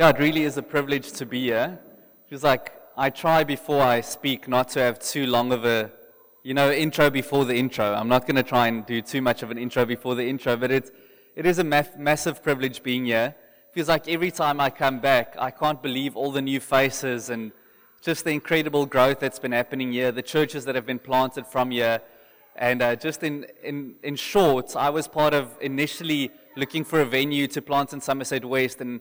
Yeah, it really is a privilege to be here. It's like I try before I speak not to have too long of a, you know, intro before the intro. I'm not going to try and do too much of an intro before the intro, but it's, it is a ma- massive privilege being here. feels like every time I come back, I can't believe all the new faces and just the incredible growth that's been happening here, the churches that have been planted from here. And uh, just in, in, in short, I was part of initially looking for a venue to plant in Somerset West, and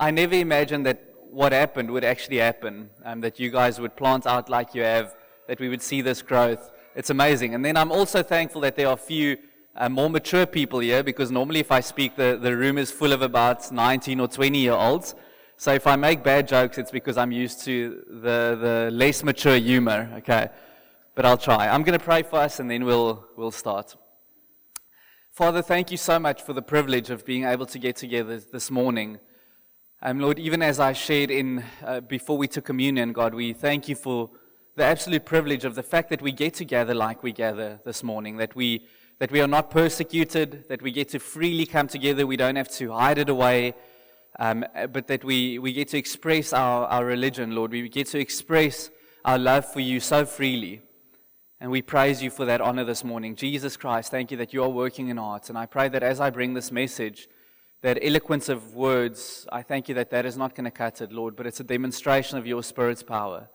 I never imagined that what happened would actually happen, um, that you guys would plant out like you have, that we would see this growth. It's amazing. And then I'm also thankful that there are a few uh, more mature people here, because normally if I speak, the, the room is full of about 19 or 20 year olds. So if I make bad jokes, it's because I'm used to the, the less mature humor, okay? But I'll try. I'm going to pray for us and then we'll, we'll start. Father, thank you so much for the privilege of being able to get together this morning. Um, Lord, even as I shared in uh, before we took communion, God, we thank you for the absolute privilege of the fact that we get together like we gather this morning, that we, that we are not persecuted, that we get to freely come together, we don't have to hide it away, um, but that we, we get to express our, our religion, Lord. We get to express our love for you so freely. And we praise you for that honor this morning. Jesus Christ, thank you that you are working in hearts. And I pray that as I bring this message, that eloquence of words, I thank you that that is not going to cut it, Lord, but it's a demonstration of your Spirit's power.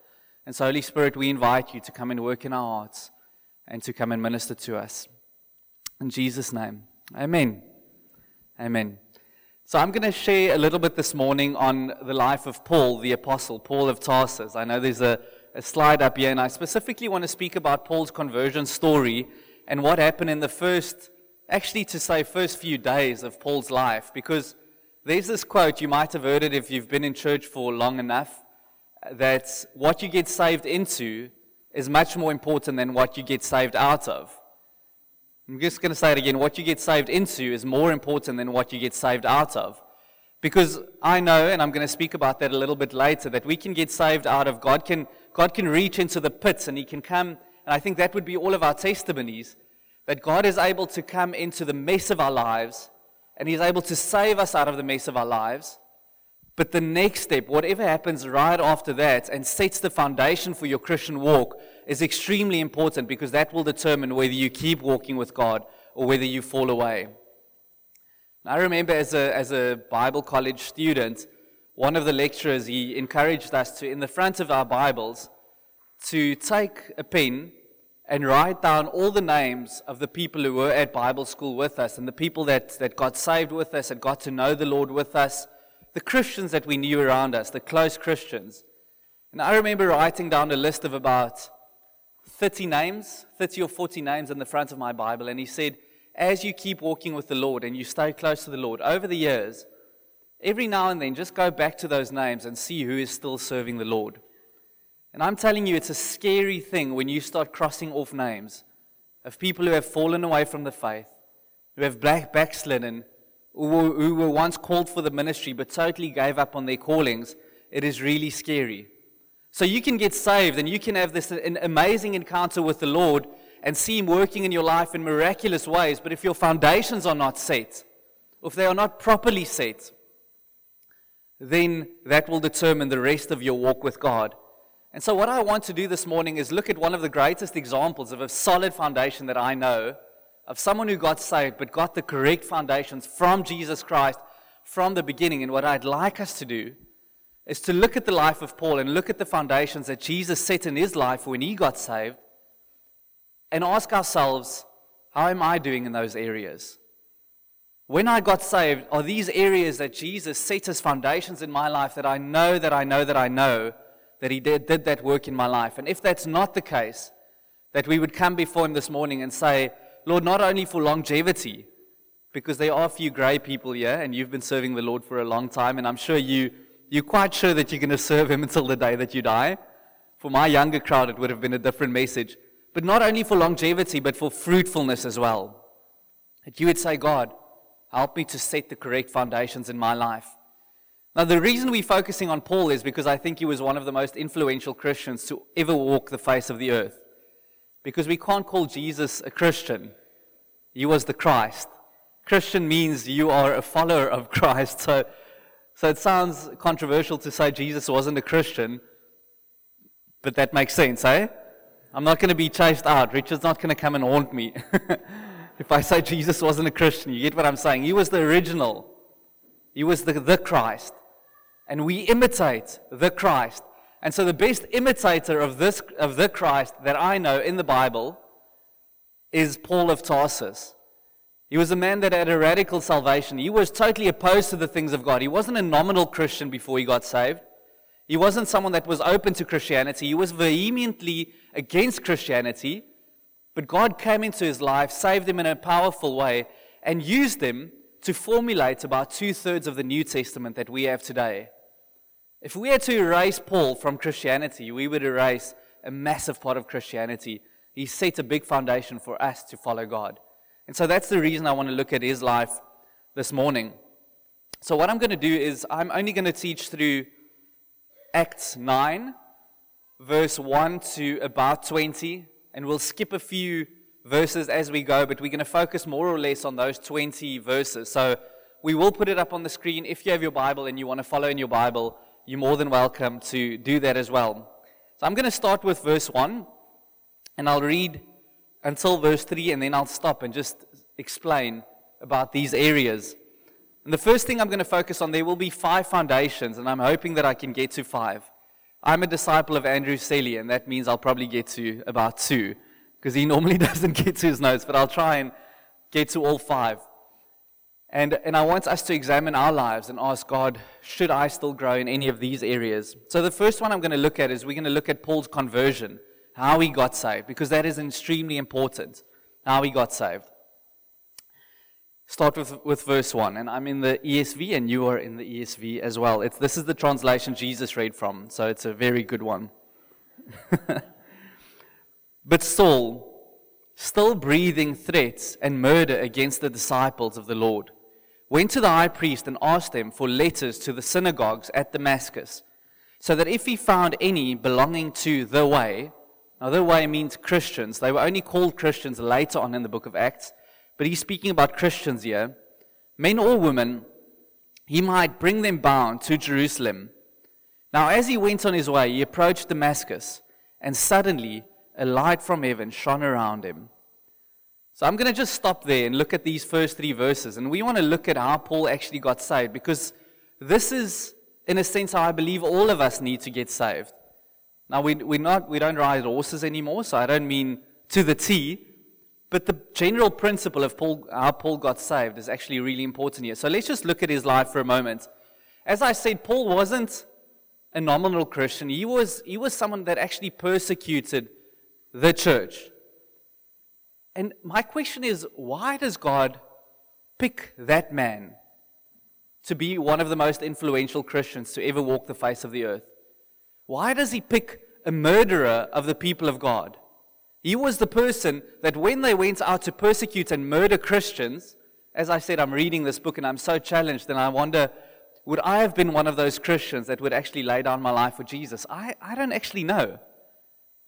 And so, Holy Spirit, we invite you to come and work in our hearts and to come and minister to us. In Jesus' name, amen. Amen. So, I'm going to share a little bit this morning on the life of Paul, the apostle, Paul of Tarsus. I know there's a, a slide up here, and I specifically want to speak about Paul's conversion story and what happened in the first actually to say first few days of Paul's life because there's this quote, you might have heard it if you've been in church for long enough, that what you get saved into is much more important than what you get saved out of. I'm just going to say it again. What you get saved into is more important than what you get saved out of. Because I know, and I'm going to speak about that a little bit later, that we can get saved out of God can, God can reach into the pits and He can come, and I think that would be all of our testimonies that God is able to come into the mess of our lives and He's able to save us out of the mess of our lives. But the next step, whatever happens right after that and sets the foundation for your Christian walk, is extremely important because that will determine whether you keep walking with God or whether you fall away. I remember as a, as a Bible college student, one of the lecturers, he encouraged us to, in the front of our Bibles, to take a pen and write down all the names of the people who were at Bible school with us and the people that, that got saved with us and got to know the Lord with us, the Christians that we knew around us, the close Christians. And I remember writing down a list of about 30 names, 30 or 40 names in the front of my Bible. And he said, as you keep walking with the Lord and you stay close to the Lord over the years, every now and then just go back to those names and see who is still serving the Lord. And I'm telling you, it's a scary thing when you start crossing off names of people who have fallen away from the faith, who have black backslidden, who, who were once called for the ministry but totally gave up on their callings. It is really scary. So you can get saved and you can have this amazing encounter with the Lord and see Him working in your life in miraculous ways. But if your foundations are not set, if they are not properly set, then that will determine the rest of your walk with God. And so, what I want to do this morning is look at one of the greatest examples of a solid foundation that I know of someone who got saved but got the correct foundations from Jesus Christ from the beginning. And what I'd like us to do is to look at the life of Paul and look at the foundations that Jesus set in his life when he got saved and ask ourselves, how am I doing in those areas? When I got saved, are these areas that Jesus set as foundations in my life that I know, that I know, that I know? That He did, did that work in my life. And if that's not the case, that we would come before Him this morning and say, Lord, not only for longevity, because there are a few grey people here, and you've been serving the Lord for a long time, and I'm sure you, you're quite sure that you're going to serve Him until the day that you die. For my younger crowd, it would have been a different message. But not only for longevity, but for fruitfulness as well. That you would say, God, help me to set the correct foundations in my life. Now, the reason we're focusing on Paul is because I think he was one of the most influential Christians to ever walk the face of the earth. Because we can't call Jesus a Christian, he was the Christ. Christian means you are a follower of Christ. So So it sounds controversial to say Jesus wasn't a Christian, but that makes sense, eh? I'm not going to be chased out. Richard's not going to come and haunt me. if I say Jesus wasn't a Christian, you get what I'm saying? He was the original. He was the, the Christ. And we imitate the Christ. And so the best imitator of this of the Christ that I know in the Bible is Paul of Tarsus. He was a man that had a radical salvation. He was totally opposed to the things of God. He wasn't a nominal Christian before he got saved. He wasn't someone that was open to Christianity. He was vehemently against Christianity. But God came into his life, saved him in a powerful way, and used him to formulate about two thirds of the New Testament that we have today. If we had to erase Paul from Christianity, we would erase a massive part of Christianity. He set a big foundation for us to follow God. And so that's the reason I want to look at his life this morning. So, what I'm going to do is, I'm only going to teach through Acts 9, verse 1 to about 20, and we'll skip a few verses as we go, but we're going to focus more or less on those 20 verses. So, we will put it up on the screen. If you have your Bible and you want to follow in your Bible, you're more than welcome to do that as well. So I'm going to start with verse 1, and I'll read until verse 3, and then I'll stop and just explain about these areas. And the first thing I'm going to focus on, there will be five foundations, and I'm hoping that I can get to five. I'm a disciple of Andrew Selley, and that means I'll probably get to about two, because he normally doesn't get to his notes, but I'll try and get to all five. And, and I want us to examine our lives and ask God, should I still grow in any of these areas? So, the first one I'm going to look at is we're going to look at Paul's conversion, how he got saved, because that is extremely important, how he got saved. Start with, with verse 1, and I'm in the ESV, and you are in the ESV as well. It's, this is the translation Jesus read from, so it's a very good one. but Saul, still breathing threats and murder against the disciples of the Lord, went to the high priest and asked him for letters to the synagogues at Damascus, so that if he found any belonging to the way, now the way means Christians, they were only called Christians later on in the book of Acts, but he's speaking about Christians here, men or women, he might bring them bound to Jerusalem. Now, as he went on his way, he approached Damascus, and suddenly a light from heaven shone around him. So I'm going to just stop there and look at these first three verses. And we want to look at how Paul actually got saved because this is, in a sense, how I believe all of us need to get saved. Now, we, we're not, we don't ride horses anymore, so I don't mean to the T, but the general principle of Paul, how Paul got saved is actually really important here. So let's just look at his life for a moment. As I said, Paul wasn't a nominal Christian, he was, he was someone that actually persecuted the church. And my question is why does God pick that man to be one of the most influential Christians to ever walk the face of the earth? Why does he pick a murderer of the people of God? He was the person that when they went out to persecute and murder Christians, as I said, I'm reading this book and I'm so challenged, and I wonder, would I have been one of those Christians that would actually lay down my life for Jesus? I, I don't actually know.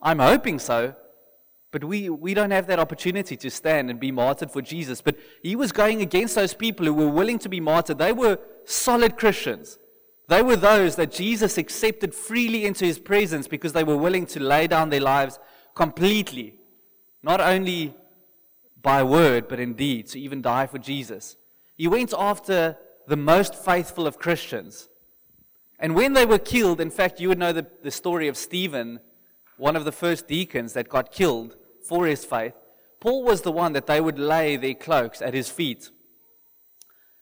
I'm hoping so, but we, we don't have that opportunity to stand and be martyred for Jesus. But he was going against those people who were willing to be martyred. They were solid Christians. They were those that Jesus accepted freely into his presence because they were willing to lay down their lives completely, not only by word, but in deed, to even die for Jesus. He went after the most faithful of Christians. And when they were killed, in fact, you would know the, the story of Stephen one of the first deacons that got killed for his faith, Paul was the one that they would lay their cloaks at his feet.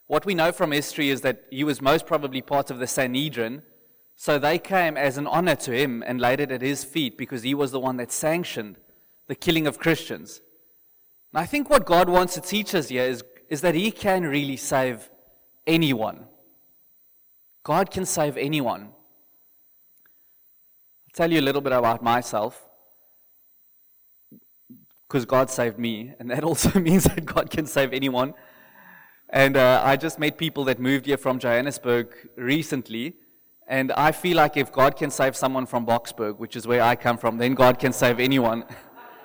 What we know from history is that he was most probably part of the Sanhedrin, so they came as an honor to him and laid it at his feet because he was the one that sanctioned the killing of Christians. And I think what God wants to teach us here is, is that he can really save anyone. God can save anyone tell you a little bit about myself because God saved me, and that also means that God can save anyone. And uh, I just met people that moved here from Johannesburg recently, and I feel like if God can save someone from Boksburg, which is where I come from, then God can save anyone.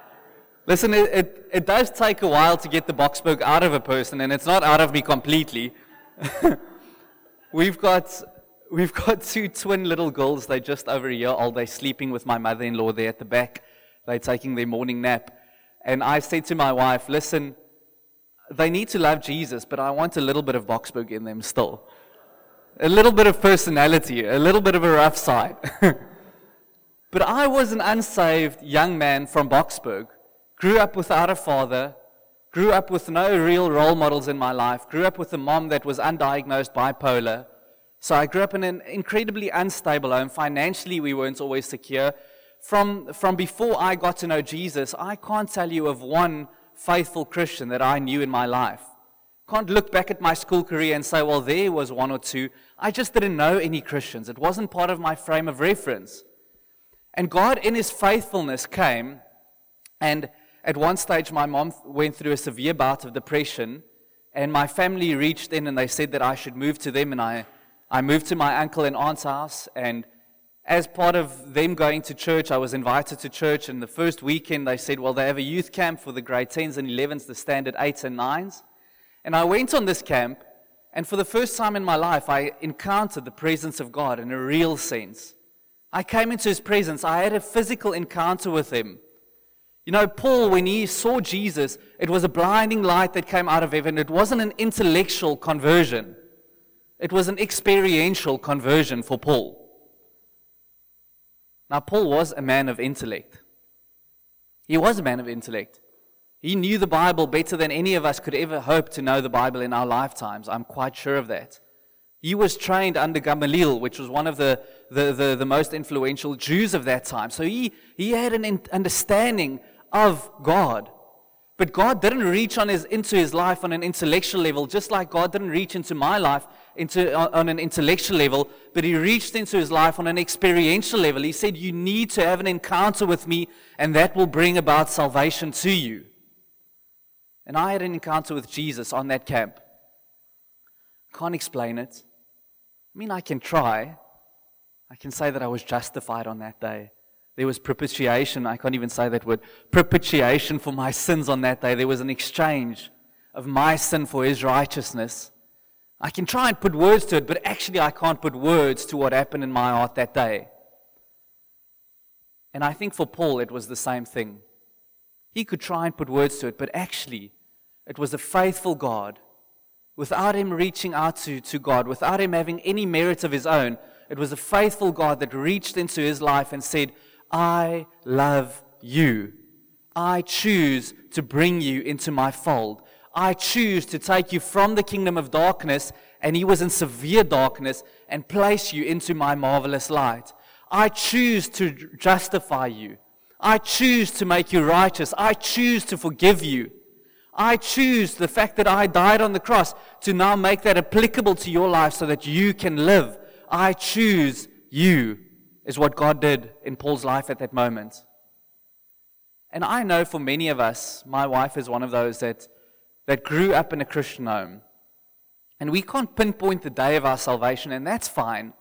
Listen, it, it, it, does take a while to get the Boksburg out of a person, and it's not out of me completely. We've got we've got two twin little girls. They're just over a year old. They're sleeping with my mother in law there at the back. They're taking their morning nap. And I said to my wife, listen, they need to love Jesus, but I want a little bit of Boksburg in them still. A little bit of personality, a little bit of a rough side. but I was an unsaved young man from Boksburg, grew up without a father, grew up with no real role models in my life, grew up with a mom that was undiagnosed bipolar. So I grew up in an incredibly unstable home. Financially, we weren't always secure. From, from before I got to know Jesus, I can't tell you of one faithful Christian that I knew in my life. Can't look back at my school career and say, well, there was one or two. I just didn't know any Christians. It wasn't part of my frame of reference. And God, in His faithfulness, came, and at one stage, my mom went through a severe bout of depression, and my family reached in and they said that I should move to them, and I, I moved to my uncle and aunt's house, and as part of them going to church, I was invited to church. And the first weekend, they said, Well, they have a youth camp for the grade 10s and 11s, the standard 8s and 9s. And I went on this camp, and for the first time in my life, I encountered the presence of God in a real sense. I came into his presence, I had a physical encounter with him. You know, Paul, when he saw Jesus, it was a blinding light that came out of heaven. It wasn't an intellectual conversion, it was an experiential conversion for Paul. Now, Paul was a man of intellect. He was a man of intellect. He knew the Bible better than any of us could ever hope to know the Bible in our lifetimes. I'm quite sure of that. He was trained under Gamaliel, which was one of the, the, the, the most influential Jews of that time. So he, he had an understanding of God. But God didn't reach on his, into his life on an intellectual level, just like God didn't reach into my life into, on, on an intellectual level, but he reached into his life on an experiential level. He said, You need to have an encounter with me, and that will bring about salvation to you. And I had an encounter with Jesus on that camp. Can't explain it. I mean, I can try. I can say that I was justified on that day. There was propitiation. I can't even say that word. Propitiation for my sins on that day. There was an exchange of my sin for his righteousness. I can try and put words to it, but actually I can't put words to what happened in my heart that day. And I think for Paul it was the same thing. He could try and put words to it, but actually it was a faithful God. Without him reaching out to, to God, without him having any merit of his own, it was a faithful God that reached into his life and said, I love you. I choose to bring you into my fold. I choose to take you from the kingdom of darkness, and he was in severe darkness, and place you into my marvelous light. I choose to justify you. I choose to make you righteous. I choose to forgive you. I choose the fact that I died on the cross to now make that applicable to your life so that you can live. I choose you is what God did in Paul's life at that moment. And I know for many of us, my wife is one of those that, that grew up in a Christian home. And we can't pinpoint the day of our salvation, and that's fine.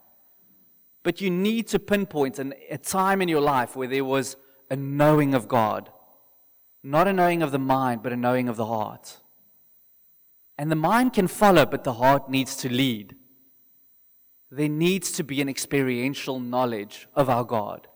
But you need to pinpoint an, a time in your life where there was a knowing of God. Not a knowing of the mind, but a knowing of the heart. And the mind can follow, but the heart needs to lead there needs to be an experiential knowledge of our God.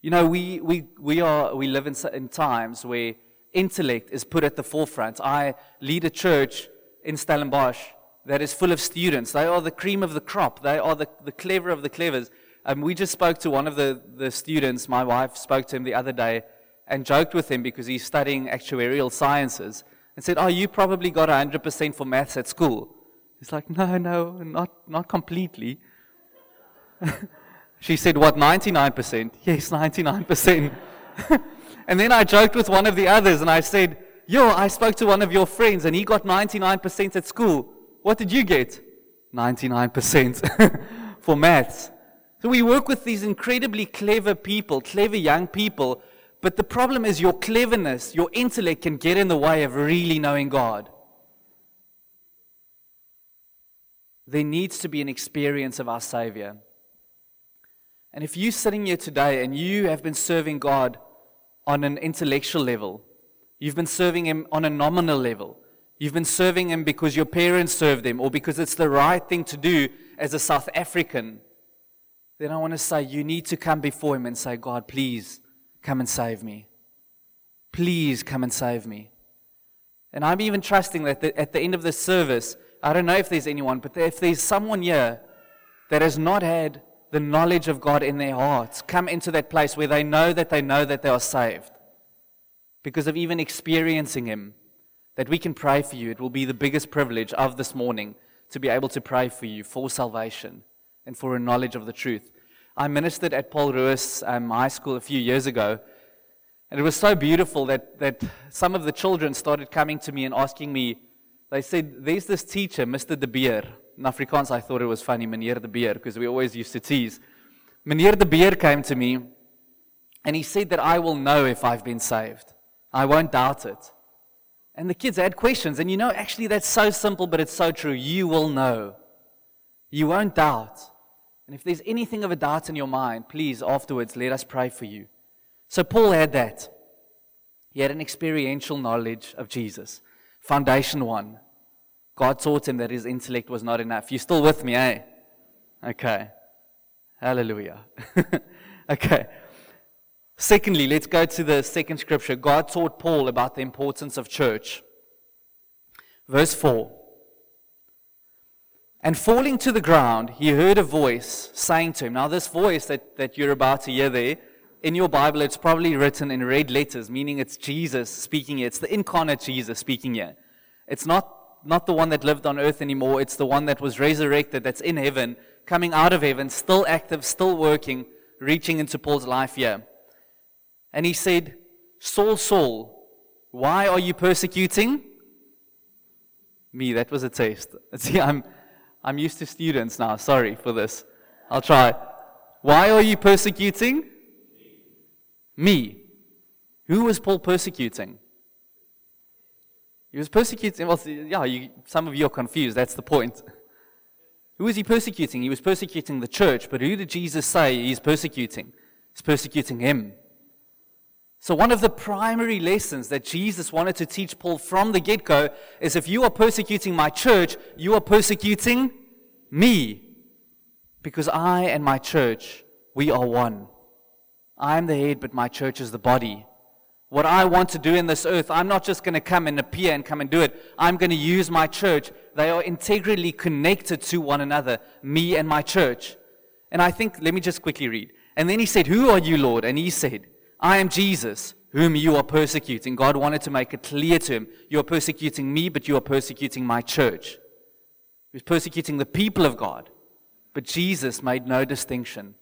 You know, we, we, we, are, we live in, in times where intellect is put at the forefront. I lead a church in Stellenbosch that is full of students. They are the cream of the crop, they are the, the clever of the clevers. Um, we just spoke to one of the, the students. My wife spoke to him the other day and joked with him because he's studying actuarial sciences and said, Oh, you probably got 100% for maths at school. He's like, no, no, not, not completely. she said, what, 99%? Yes, 99%. and then I joked with one of the others and I said, yo, I spoke to one of your friends and he got 99% at school. What did you get? 99% for maths. So we work with these incredibly clever people, clever young people, but the problem is your cleverness, your intellect can get in the way of really knowing God. There needs to be an experience of our Savior. And if you're sitting here today and you have been serving God on an intellectual level, you've been serving Him on a nominal level, you've been serving Him because your parents served Him or because it's the right thing to do, as a South African, then I want to say you need to come before Him and say, God, please come and save me. Please come and save me. And I'm even trusting that at the end of this service, I don't know if there's anyone, but if there's someone here that has not had the knowledge of God in their hearts, come into that place where they know that they know that they are saved because of even experiencing Him, that we can pray for you. It will be the biggest privilege of this morning to be able to pray for you for salvation and for a knowledge of the truth. I ministered at Paul Roos um, High School a few years ago, and it was so beautiful that, that some of the children started coming to me and asking me, they said, There's this teacher, Mr. De Beer. In Afrikaans, I thought it was funny, Meneer De Beer, because we always used to tease. Meneer De Beer came to me, and he said that I will know if I've been saved. I won't doubt it. And the kids had questions, and you know, actually, that's so simple, but it's so true. You will know. You won't doubt. And if there's anything of a doubt in your mind, please, afterwards, let us pray for you. So, Paul had that. He had an experiential knowledge of Jesus. Foundation one. God taught him that his intellect was not enough. You still with me, eh? Okay. Hallelujah. okay. Secondly, let's go to the second scripture. God taught Paul about the importance of church. Verse 4. And falling to the ground, he heard a voice saying to him. Now, this voice that, that you're about to hear there, in your Bible, it's probably written in red letters, meaning it's Jesus speaking here. It's the incarnate Jesus speaking here. It's not not the one that lived on earth anymore. It's the one that was resurrected, that's in heaven, coming out of heaven, still active, still working, reaching into Paul's life here. And he said, Saul, Saul, why are you persecuting me? That was a test. See, I'm, I'm used to students now. Sorry for this. I'll try. Why are you persecuting me? Who was Paul persecuting? He was persecuting, well, yeah, you, some of you are confused. That's the point. Who was he persecuting? He was persecuting the church, but who did Jesus say he's persecuting? He's persecuting him. So, one of the primary lessons that Jesus wanted to teach Paul from the get go is if you are persecuting my church, you are persecuting me. Because I and my church, we are one. I am the head, but my church is the body what I want to do in this earth, I'm not just going to come and appear and come and do it. I'm going to use my church. They are integrally connected to one another, me and my church. And I think, let me just quickly read. And then he said, Who are you, Lord? And he said, I am Jesus, whom you are persecuting. God wanted to make it clear to him, You are persecuting me, but you are persecuting my church. He was persecuting the people of God. But Jesus made no distinction.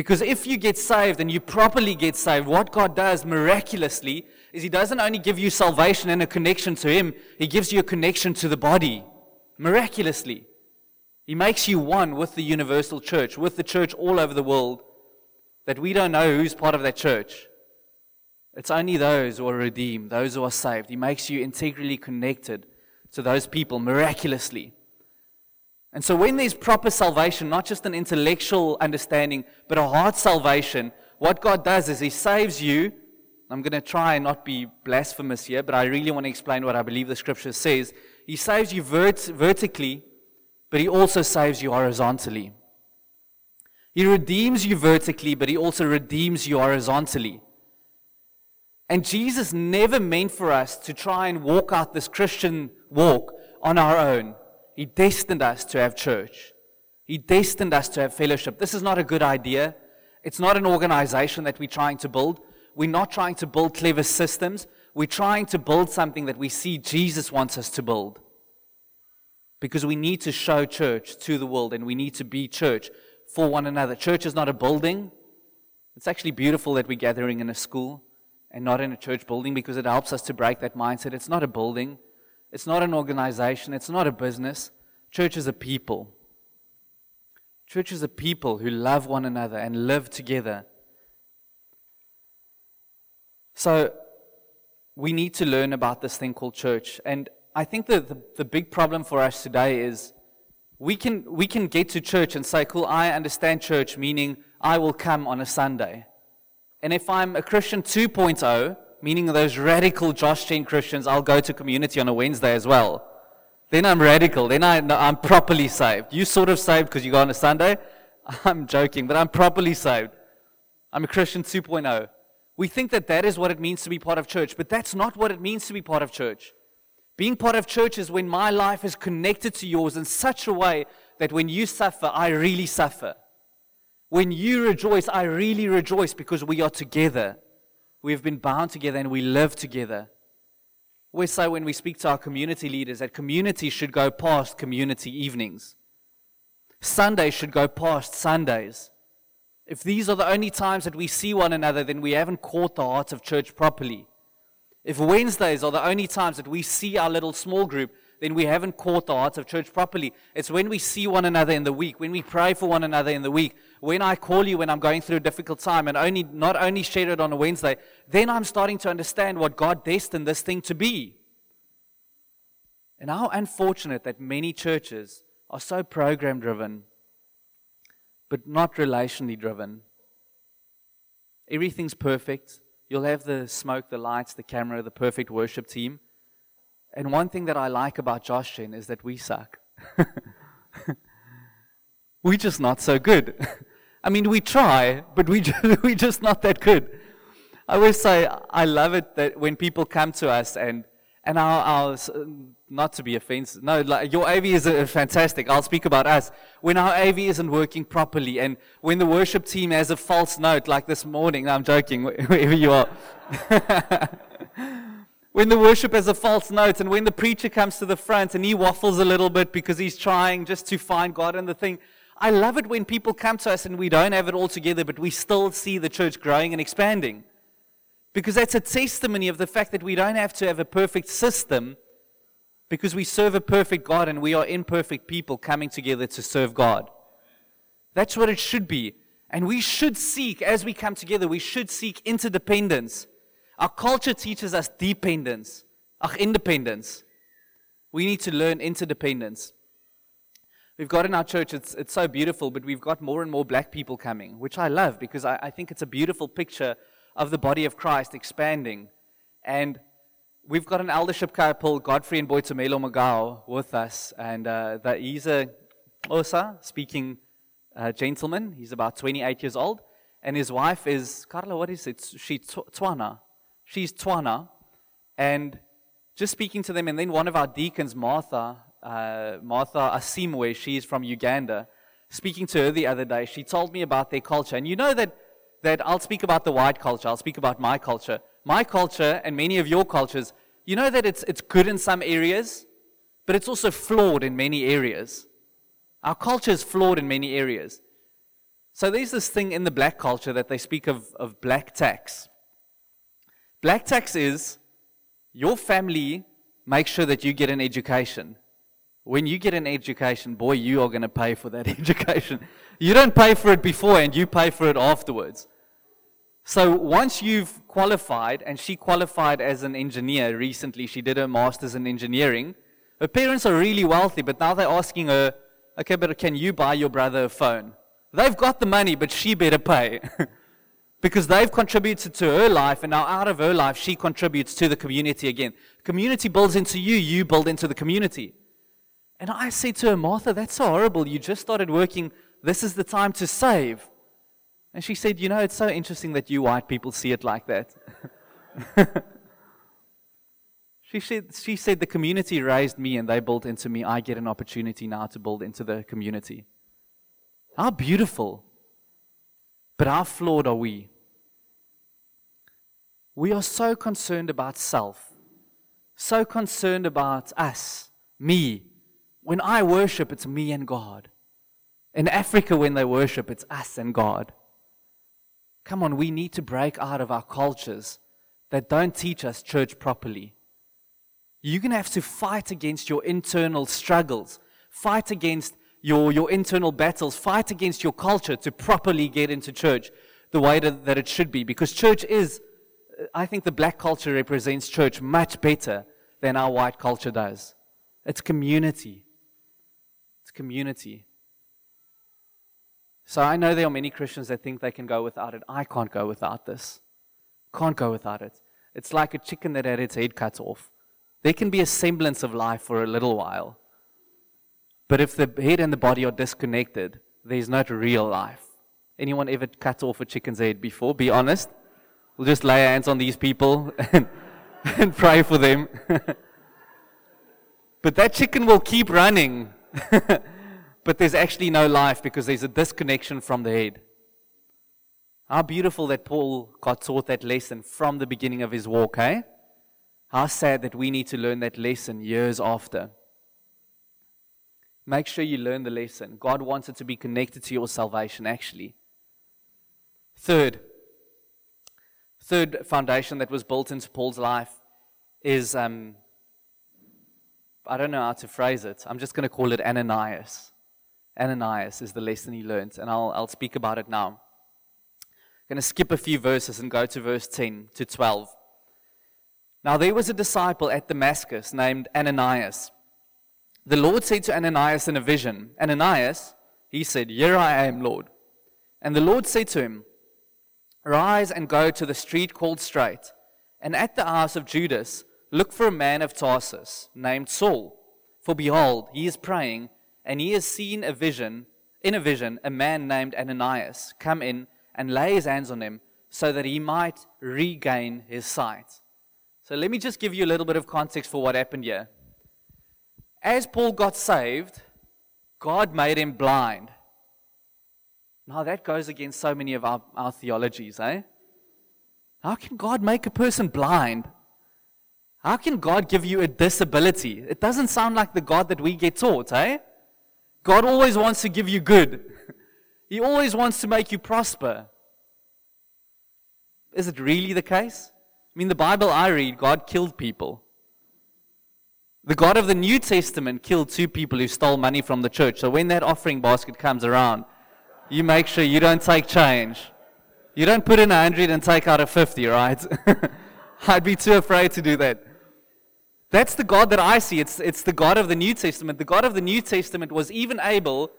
Because if you get saved and you properly get saved, what God does miraculously is He doesn't only give you salvation and a connection to Him, He gives you a connection to the body. Miraculously. He makes you one with the universal church, with the church all over the world, that we don't know who's part of that church. It's only those who are redeemed, those who are saved. He makes you integrally connected to those people miraculously. And so, when there's proper salvation, not just an intellectual understanding, but a heart salvation, what God does is He saves you. I'm going to try and not be blasphemous here, but I really want to explain what I believe the scripture says. He saves you vert- vertically, but He also saves you horizontally. He redeems you vertically, but He also redeems you horizontally. And Jesus never meant for us to try and walk out this Christian walk on our own. He destined us to have church. He destined us to have fellowship. This is not a good idea. It's not an organization that we're trying to build. We're not trying to build clever systems. We're trying to build something that we see Jesus wants us to build. Because we need to show church to the world and we need to be church for one another. Church is not a building. It's actually beautiful that we're gathering in a school and not in a church building because it helps us to break that mindset. It's not a building. It's not an organization. It's not a business. Church is a people. Church is a people who love one another and live together. So we need to learn about this thing called church. And I think that the, the big problem for us today is we can, we can get to church and say, cool, I understand church, meaning I will come on a Sunday. And if I'm a Christian 2.0, meaning those radical JoshGen Christians, I'll go to community on a Wednesday as well. Then I'm radical. Then I, I'm properly saved. You sort of saved because you go on a Sunday. I'm joking, but I'm properly saved. I'm a Christian 2.0. We think that that is what it means to be part of church, but that's not what it means to be part of church. Being part of church is when my life is connected to yours in such a way that when you suffer, I really suffer. When you rejoice, I really rejoice because we are together. We have been bound together and we live together. We say when we speak to our community leaders that community should go past community evenings. Sundays should go past Sundays. If these are the only times that we see one another, then we haven't caught the heart of church properly. If Wednesdays are the only times that we see our little small group, then we haven't caught the heart of church properly. It's when we see one another in the week, when we pray for one another in the week, when I call you when I'm going through a difficult time and only, not only share it on a Wednesday, then I'm starting to understand what God destined this thing to be. And how unfortunate that many churches are so program driven, but not relationally driven. Everything's perfect. You'll have the smoke, the lights, the camera, the perfect worship team. And one thing that I like about JoshGen is that we suck. We're just not so good. I mean, we try, but we just, we're just not that good. I always say I love it that when people come to us and and our, our not to be offensive, no, like your AV is uh, fantastic. I'll speak about us. When our AV isn't working properly, and when the worship team has a false note, like this morning, I'm joking, wherever you are. when the worship has a false note, and when the preacher comes to the front and he waffles a little bit because he's trying just to find God and the thing. I love it when people come to us and we don't have it all together, but we still see the church growing and expanding. Because that's a testimony of the fact that we don't have to have a perfect system because we serve a perfect God and we are imperfect people coming together to serve God. That's what it should be. And we should seek, as we come together, we should seek interdependence. Our culture teaches us dependence, our independence. We need to learn interdependence. We've got in our church, it's, it's so beautiful, but we've got more and more black people coming, which I love because I, I think it's a beautiful picture of the body of Christ expanding. And we've got an eldership couple, Godfrey and Boitumelo Magao, with us. And uh, that he's a Xhosa speaking uh, gentleman. He's about 28 years old. And his wife is, Carla, what is it? She's Tswana. She's Tswana. And just speaking to them, and then one of our deacons, Martha, uh, Martha Asimwe, she's from Uganda, speaking to her the other day, she told me about their culture. And you know that that I'll speak about the white culture, I'll speak about my culture. My culture and many of your cultures, you know that it's, it's good in some areas, but it's also flawed in many areas. Our culture is flawed in many areas. So there's this thing in the black culture that they speak of, of black tax. Black tax is your family makes sure that you get an education. When you get an education, boy, you are going to pay for that education. You don't pay for it before and you pay for it afterwards. So once you've qualified, and she qualified as an engineer recently, she did her master's in engineering. Her parents are really wealthy, but now they're asking her, okay, but can you buy your brother a phone? They've got the money, but she better pay. because they've contributed to her life, and now out of her life, she contributes to the community again. Community builds into you, you build into the community. And I said to her, Martha, that's so horrible. You just started working. This is the time to save. And she said, You know, it's so interesting that you white people see it like that. she, said, she said, The community raised me and they built into me. I get an opportunity now to build into the community. How beautiful. But how flawed are we? We are so concerned about self, so concerned about us, me. When I worship, it's me and God. In Africa, when they worship, it's us and God. Come on, we need to break out of our cultures that don't teach us church properly. You're going to have to fight against your internal struggles, fight against your, your internal battles, fight against your culture to properly get into church the way that, that it should be. Because church is, I think the black culture represents church much better than our white culture does. It's community. It's community. So I know there are many Christians that think they can go without it. I can't go without this. Can't go without it. It's like a chicken that had its head cut off. There can be a semblance of life for a little while. But if the head and the body are disconnected, there's not real life. Anyone ever cut off a chicken's head before? Be honest. We'll just lay our hands on these people and, and pray for them. but that chicken will keep running. but there's actually no life because there's a disconnection from the head. How beautiful that Paul got taught that lesson from the beginning of his walk, eh? How sad that we need to learn that lesson years after. Make sure you learn the lesson. God wants it to be connected to your salvation, actually. Third, third foundation that was built into Paul's life is um, I don't know how to phrase it. I'm just going to call it Ananias. Ananias is the lesson he learned, and I'll, I'll speak about it now. I'm going to skip a few verses and go to verse 10 to 12. Now, there was a disciple at Damascus named Ananias. The Lord said to Ananias in a vision, Ananias, he said, Here I am, Lord. And the Lord said to him, Rise and go to the street called Straight, and at the house of Judas, Look for a man of Tarsus named Saul. For behold, he is praying, and he has seen a vision, in a vision, a man named Ananias come in and lay his hands on him so that he might regain his sight. So let me just give you a little bit of context for what happened here. As Paul got saved, God made him blind. Now that goes against so many of our, our theologies, eh? How can God make a person blind? How can God give you a disability? It doesn't sound like the God that we get taught, eh? God always wants to give you good. he always wants to make you prosper. Is it really the case? I mean, the Bible I read, God killed people. The God of the New Testament killed two people who stole money from the church. So when that offering basket comes around, you make sure you don't take change. You don't put in a hundred and take out a fifty, right? I'd be too afraid to do that. That's the God that I see. It's, it's the God of the New Testament. The God of the New Testament was even able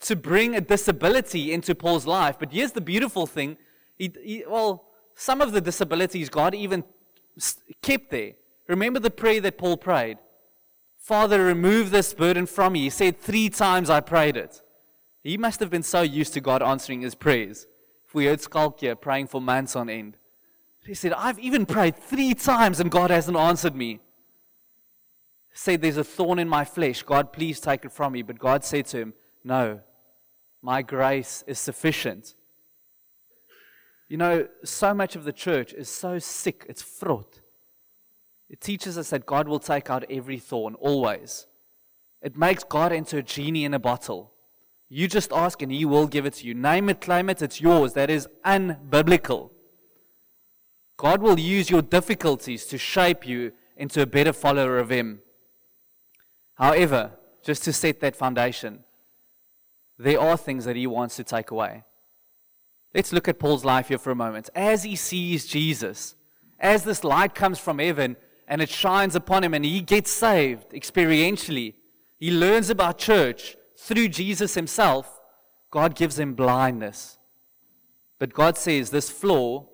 to bring a disability into Paul's life. But here's the beautiful thing. He, he, well, some of the disabilities God even kept there. Remember the prayer that Paul prayed? Father, remove this burden from me. He said three times I prayed it. He must have been so used to God answering his prayers. If we heard Skalkia praying for months on end. He said, I've even prayed three times and God hasn't answered me said, There's a thorn in my flesh. God, please take it from me. But God said to him, No, my grace is sufficient. You know, so much of the church is so sick, it's fraught. It teaches us that God will take out every thorn, always. It makes God into a genie in a bottle. You just ask and He will give it to you. Name it, claim it, it's yours. That is unbiblical. God will use your difficulties to shape you into a better follower of Him. However, just to set that foundation, there are things that he wants to take away. Let's look at Paul's life here for a moment. As he sees Jesus, as this light comes from heaven and it shines upon him and he gets saved experientially, he learns about church through Jesus himself, God gives him blindness. But God says, This flaw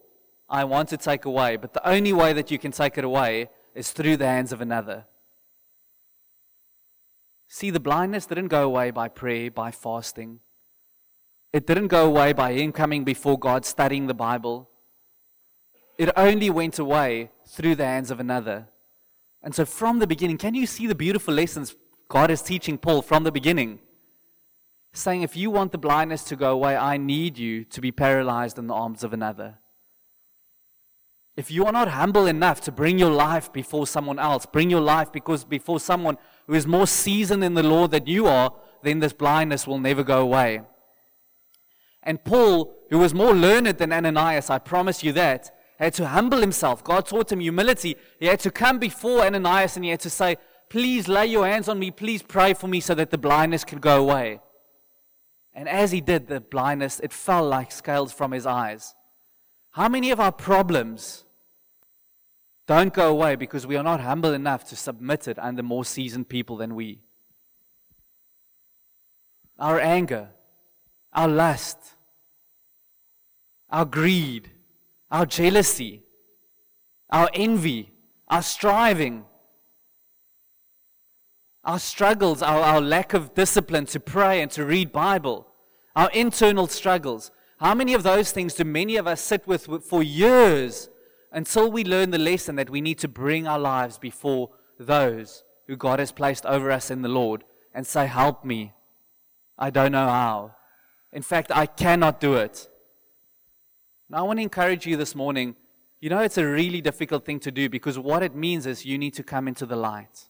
I want to take away, but the only way that you can take it away is through the hands of another. See, the blindness didn't go away by prayer, by fasting. It didn't go away by him coming before God, studying the Bible. It only went away through the hands of another. And so, from the beginning, can you see the beautiful lessons God is teaching Paul from the beginning? Saying, if you want the blindness to go away, I need you to be paralyzed in the arms of another. If you are not humble enough to bring your life before someone else, bring your life because before someone who is more seasoned in the Lord than you are, then this blindness will never go away. And Paul, who was more learned than Ananias, I promise you that, had to humble himself. God taught him humility. He had to come before Ananias and he had to say, Please lay your hands on me. Please pray for me so that the blindness could go away. And as he did, the blindness, it fell like scales from his eyes. How many of our problems don't go away because we are not humble enough to submit it under more seasoned people than we. Our anger, our lust, our greed, our jealousy, our envy, our striving, our struggles, our, our lack of discipline to pray and to read Bible, our internal struggles. How many of those things do many of us sit with for years until we learn the lesson that we need to bring our lives before those who God has placed over us in the Lord and say, Help me. I don't know how. In fact, I cannot do it. Now, I want to encourage you this morning. You know, it's a really difficult thing to do because what it means is you need to come into the light.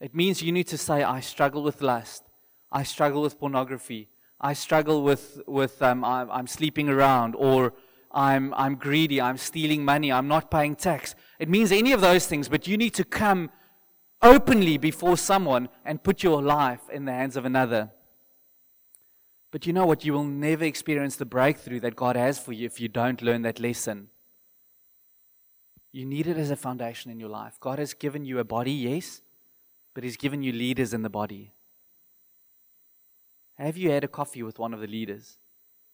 It means you need to say, I struggle with lust. I struggle with pornography. I struggle with, with um, I'm, I'm sleeping around, or I'm, I'm greedy, I'm stealing money, I'm not paying tax. It means any of those things, but you need to come openly before someone and put your life in the hands of another. But you know what? You will never experience the breakthrough that God has for you if you don't learn that lesson. You need it as a foundation in your life. God has given you a body, yes, but He's given you leaders in the body. Have you had a coffee with one of the leaders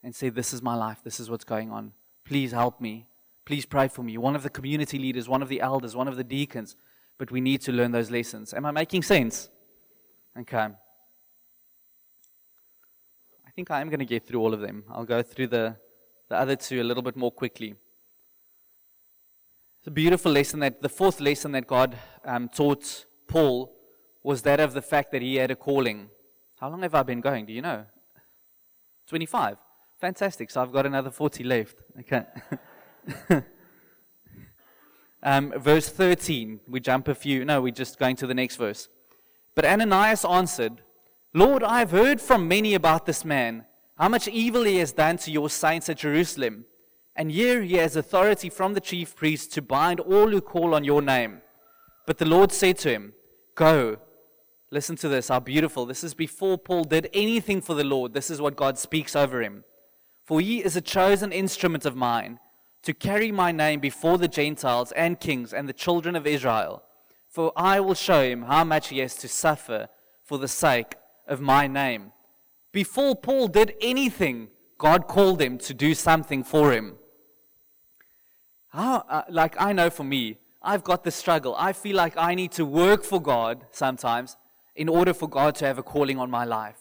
and say, This is my life, this is what's going on? Please help me. Please pray for me. One of the community leaders, one of the elders, one of the deacons. But we need to learn those lessons. Am I making sense? Okay. I think I am going to get through all of them. I'll go through the, the other two a little bit more quickly. It's a beautiful lesson that the fourth lesson that God um, taught Paul was that of the fact that he had a calling. How long have I been going? Do you know? 25. Fantastic. So I've got another 40 left. Okay. um, verse 13. We jump a few. No, we're just going to the next verse. But Ananias answered, Lord, I have heard from many about this man, how much evil he has done to your saints at Jerusalem. And here he has authority from the chief priests to bind all who call on your name. But the Lord said to him, Go. Listen to this, how beautiful. This is before Paul did anything for the Lord. This is what God speaks over him. For he is a chosen instrument of mine to carry my name before the Gentiles and kings and the children of Israel. For I will show him how much he has to suffer for the sake of my name. Before Paul did anything, God called him to do something for him. How, uh, like I know for me, I've got the struggle. I feel like I need to work for God sometimes in order for God to have a calling on my life.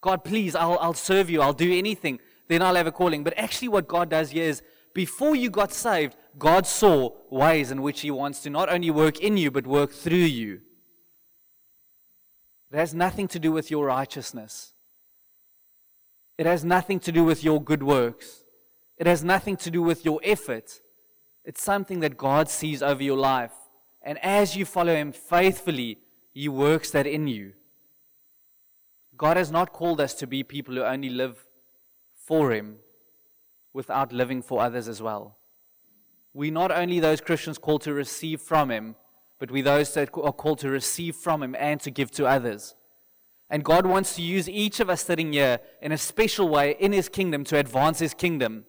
God, please, I'll, I'll serve you. I'll do anything. Then I'll have a calling. But actually, what God does here is before you got saved, God saw ways in which He wants to not only work in you, but work through you. It has nothing to do with your righteousness. It has nothing to do with your good works. It has nothing to do with your effort. It's something that God sees over your life. And as you follow Him faithfully, He works that in you. God has not called us to be people who only live for Him without living for others as well. We're not only those Christians called to receive from Him, but we're those that are called to receive from Him and to give to others. And God wants to use each of us sitting here in a special way in His kingdom to advance His kingdom.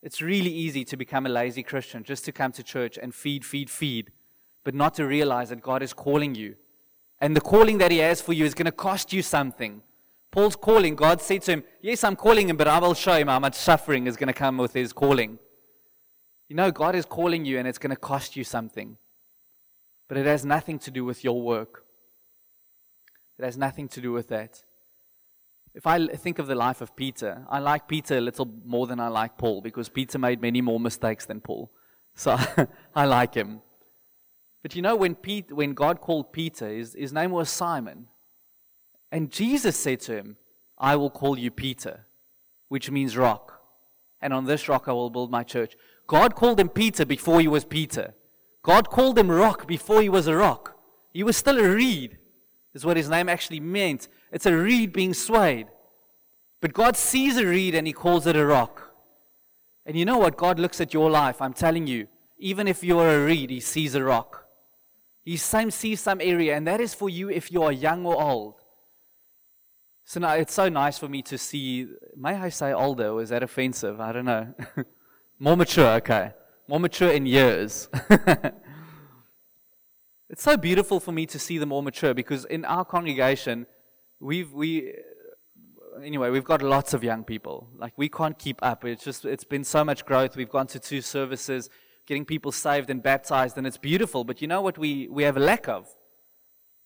It's really easy to become a lazy Christian, just to come to church and feed, feed, feed, but not to realize that God is calling you. And the calling that He has for you is going to cost you something. Paul's calling, God said to him, Yes, I'm calling him, but I will show him how much suffering is going to come with his calling. You know, God is calling you and it's going to cost you something. But it has nothing to do with your work, it has nothing to do with that. If I think of the life of Peter, I like Peter a little more than I like Paul because Peter made many more mistakes than Paul. So I like him. But you know, when, Pete, when God called Peter, his, his name was Simon. And Jesus said to him, I will call you Peter, which means rock. And on this rock I will build my church. God called him Peter before he was Peter. God called him rock before he was a rock. He was still a reed, is what his name actually meant. It's a reed being swayed. But God sees a reed and he calls it a rock. And you know what? God looks at your life. I'm telling you, even if you're a reed, he sees a rock. He same sees some area, and that is for you if you are young or old. So now it's so nice for me to see. May I say older, or is that offensive? I don't know. More mature, okay. More mature in years. it's so beautiful for me to see them all mature because in our congregation, we've, we, anyway, we've got lots of young people. Like we can't keep up. It's just, it's been so much growth. We've gone to two services. Getting people saved and baptized, and it's beautiful. But you know what we, we have a lack of?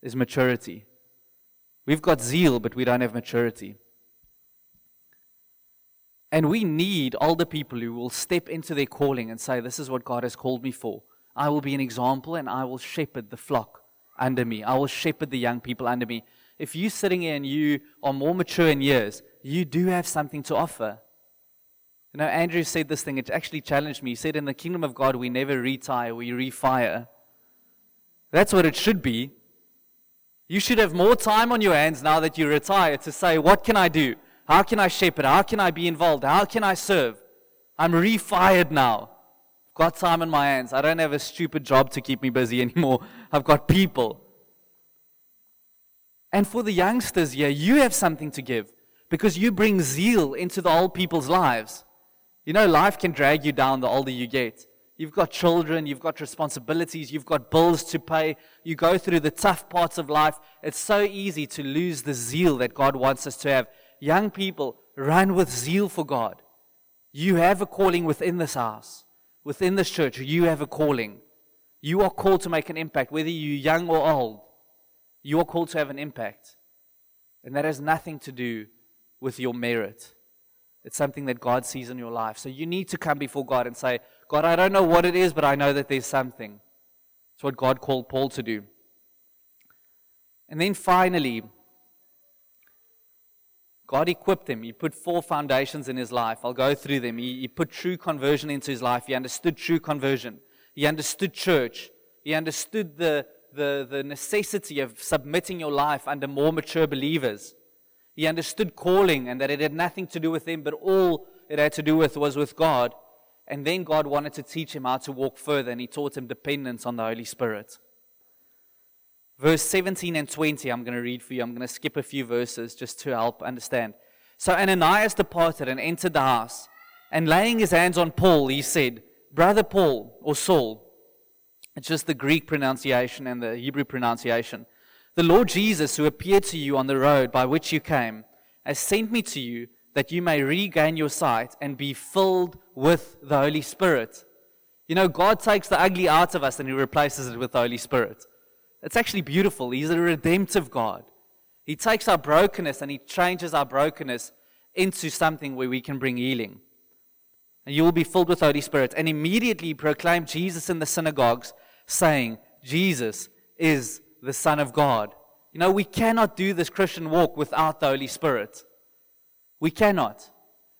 Is maturity. We've got zeal, but we don't have maturity. And we need older people who will step into their calling and say, This is what God has called me for. I will be an example and I will shepherd the flock under me. I will shepherd the young people under me. If you're sitting here and you are more mature in years, you do have something to offer. You know, Andrew said this thing, it actually challenged me. He said, In the kingdom of God, we never retire, we refire. That's what it should be. You should have more time on your hands now that you retire to say, What can I do? How can I shape it? How can I be involved? How can I serve? I'm refired now. I've got time on my hands. I don't have a stupid job to keep me busy anymore. I've got people. And for the youngsters here, you have something to give because you bring zeal into the old people's lives. You know, life can drag you down the older you get. You've got children, you've got responsibilities, you've got bills to pay, you go through the tough parts of life. It's so easy to lose the zeal that God wants us to have. Young people, run with zeal for God. You have a calling within this house, within this church. You have a calling. You are called to make an impact, whether you're young or old. You are called to have an impact. And that has nothing to do with your merit. It's something that God sees in your life. So you need to come before God and say, God, I don't know what it is, but I know that there's something. It's what God called Paul to do. And then finally, God equipped him. He put four foundations in his life. I'll go through them. He, he, put true conversion into his life. He understood true conversion. He understood church. He understood the, the, the necessity of submitting your life under more mature believers. He understood calling and that it had nothing to do with him, but all it had to do with was with God. And then God wanted to teach him how to walk further, and he taught him dependence on the Holy Spirit. Verse 17 and 20, I'm going to read for you. I'm going to skip a few verses just to help understand. So Ananias departed and entered the house, and laying his hands on Paul, he said, Brother Paul, or Saul, it's just the Greek pronunciation and the Hebrew pronunciation. The Lord Jesus, who appeared to you on the road by which you came, has sent me to you that you may regain your sight and be filled with the Holy Spirit. You know, God takes the ugly out of us and He replaces it with the Holy Spirit. It's actually beautiful. He's a redemptive God. He takes our brokenness and He changes our brokenness into something where we can bring healing. And you will be filled with the Holy Spirit. And immediately proclaim Jesus in the synagogues, saying, Jesus is the Son of God. You know, we cannot do this Christian walk without the Holy Spirit. We cannot.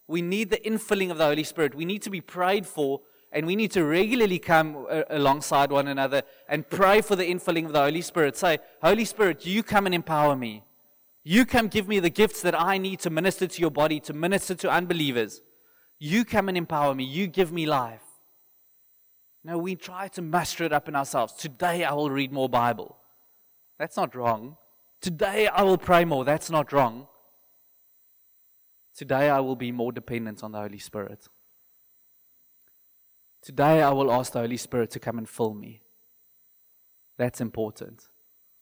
We need the infilling of the Holy Spirit. We need to be prayed for, and we need to regularly come uh, alongside one another and pray for the infilling of the Holy Spirit. Say, Holy Spirit, you come and empower me. You come give me the gifts that I need to minister to your body, to minister to unbelievers. You come and empower me. You give me life. No, we try to muster it up in ourselves. Today I will read more Bible. That's not wrong. Today I will pray more. That's not wrong. Today I will be more dependent on the Holy Spirit. Today I will ask the Holy Spirit to come and fill me. That's important.